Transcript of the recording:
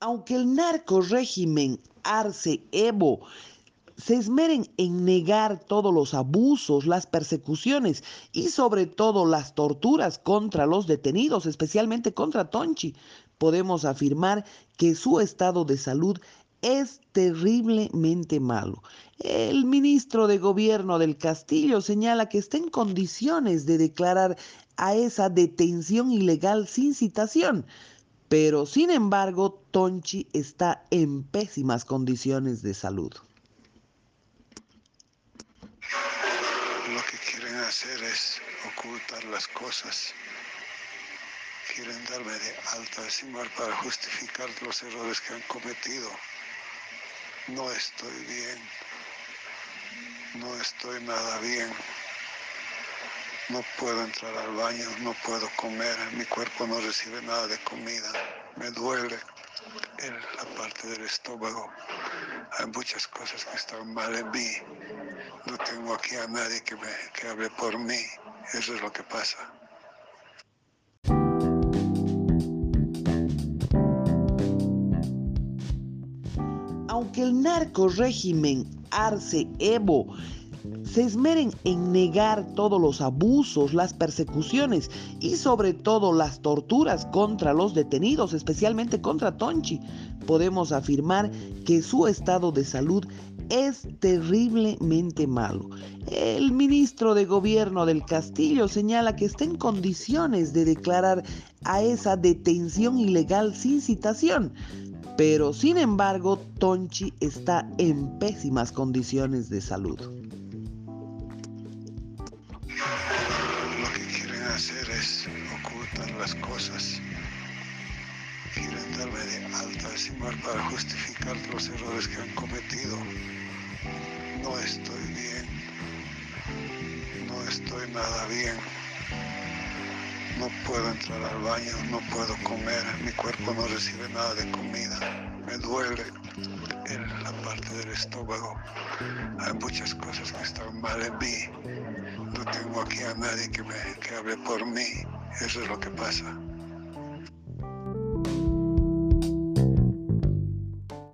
Aunque el narco régimen Arce Evo se esmeren en negar todos los abusos, las persecuciones y sobre todo las torturas contra los detenidos, especialmente contra Tonchi, podemos afirmar que su estado de salud es terriblemente malo. El ministro de Gobierno del Castillo señala que está en condiciones de declarar a esa detención ilegal sin citación, pero sin embargo Tonchi está en pésimas condiciones de salud. Lo que quieren hacer es ocultar las cosas. Quieren darme de alta de para justificar los errores que han cometido no estoy bien, no estoy nada bien, no puedo entrar al baño, no puedo comer, mi cuerpo no recibe nada de comida, me duele en la parte del estómago, hay muchas cosas que están mal en mí, no tengo aquí a nadie que, me, que hable por mí, eso es lo que pasa. aunque el narco régimen Arce Evo se esmeren en negar todos los abusos, las persecuciones y sobre todo las torturas contra los detenidos, especialmente contra Tonchi, podemos afirmar que su estado de salud es terriblemente malo. El ministro de Gobierno del Castillo señala que está en condiciones de declarar a esa detención ilegal sin citación, pero sin embargo Tonchi está en pésimas condiciones de salud. Hacer es ocultar las cosas. Quieren darme de alta de para justificar los errores que han cometido. No estoy bien. No estoy nada bien. No puedo entrar al baño, no puedo comer, mi cuerpo no recibe nada de comida, me duele en la parte del estómago. Hay muchas cosas que están mal en mí. Aquí a nadie que me que hable por mí. Eso es lo que pasa.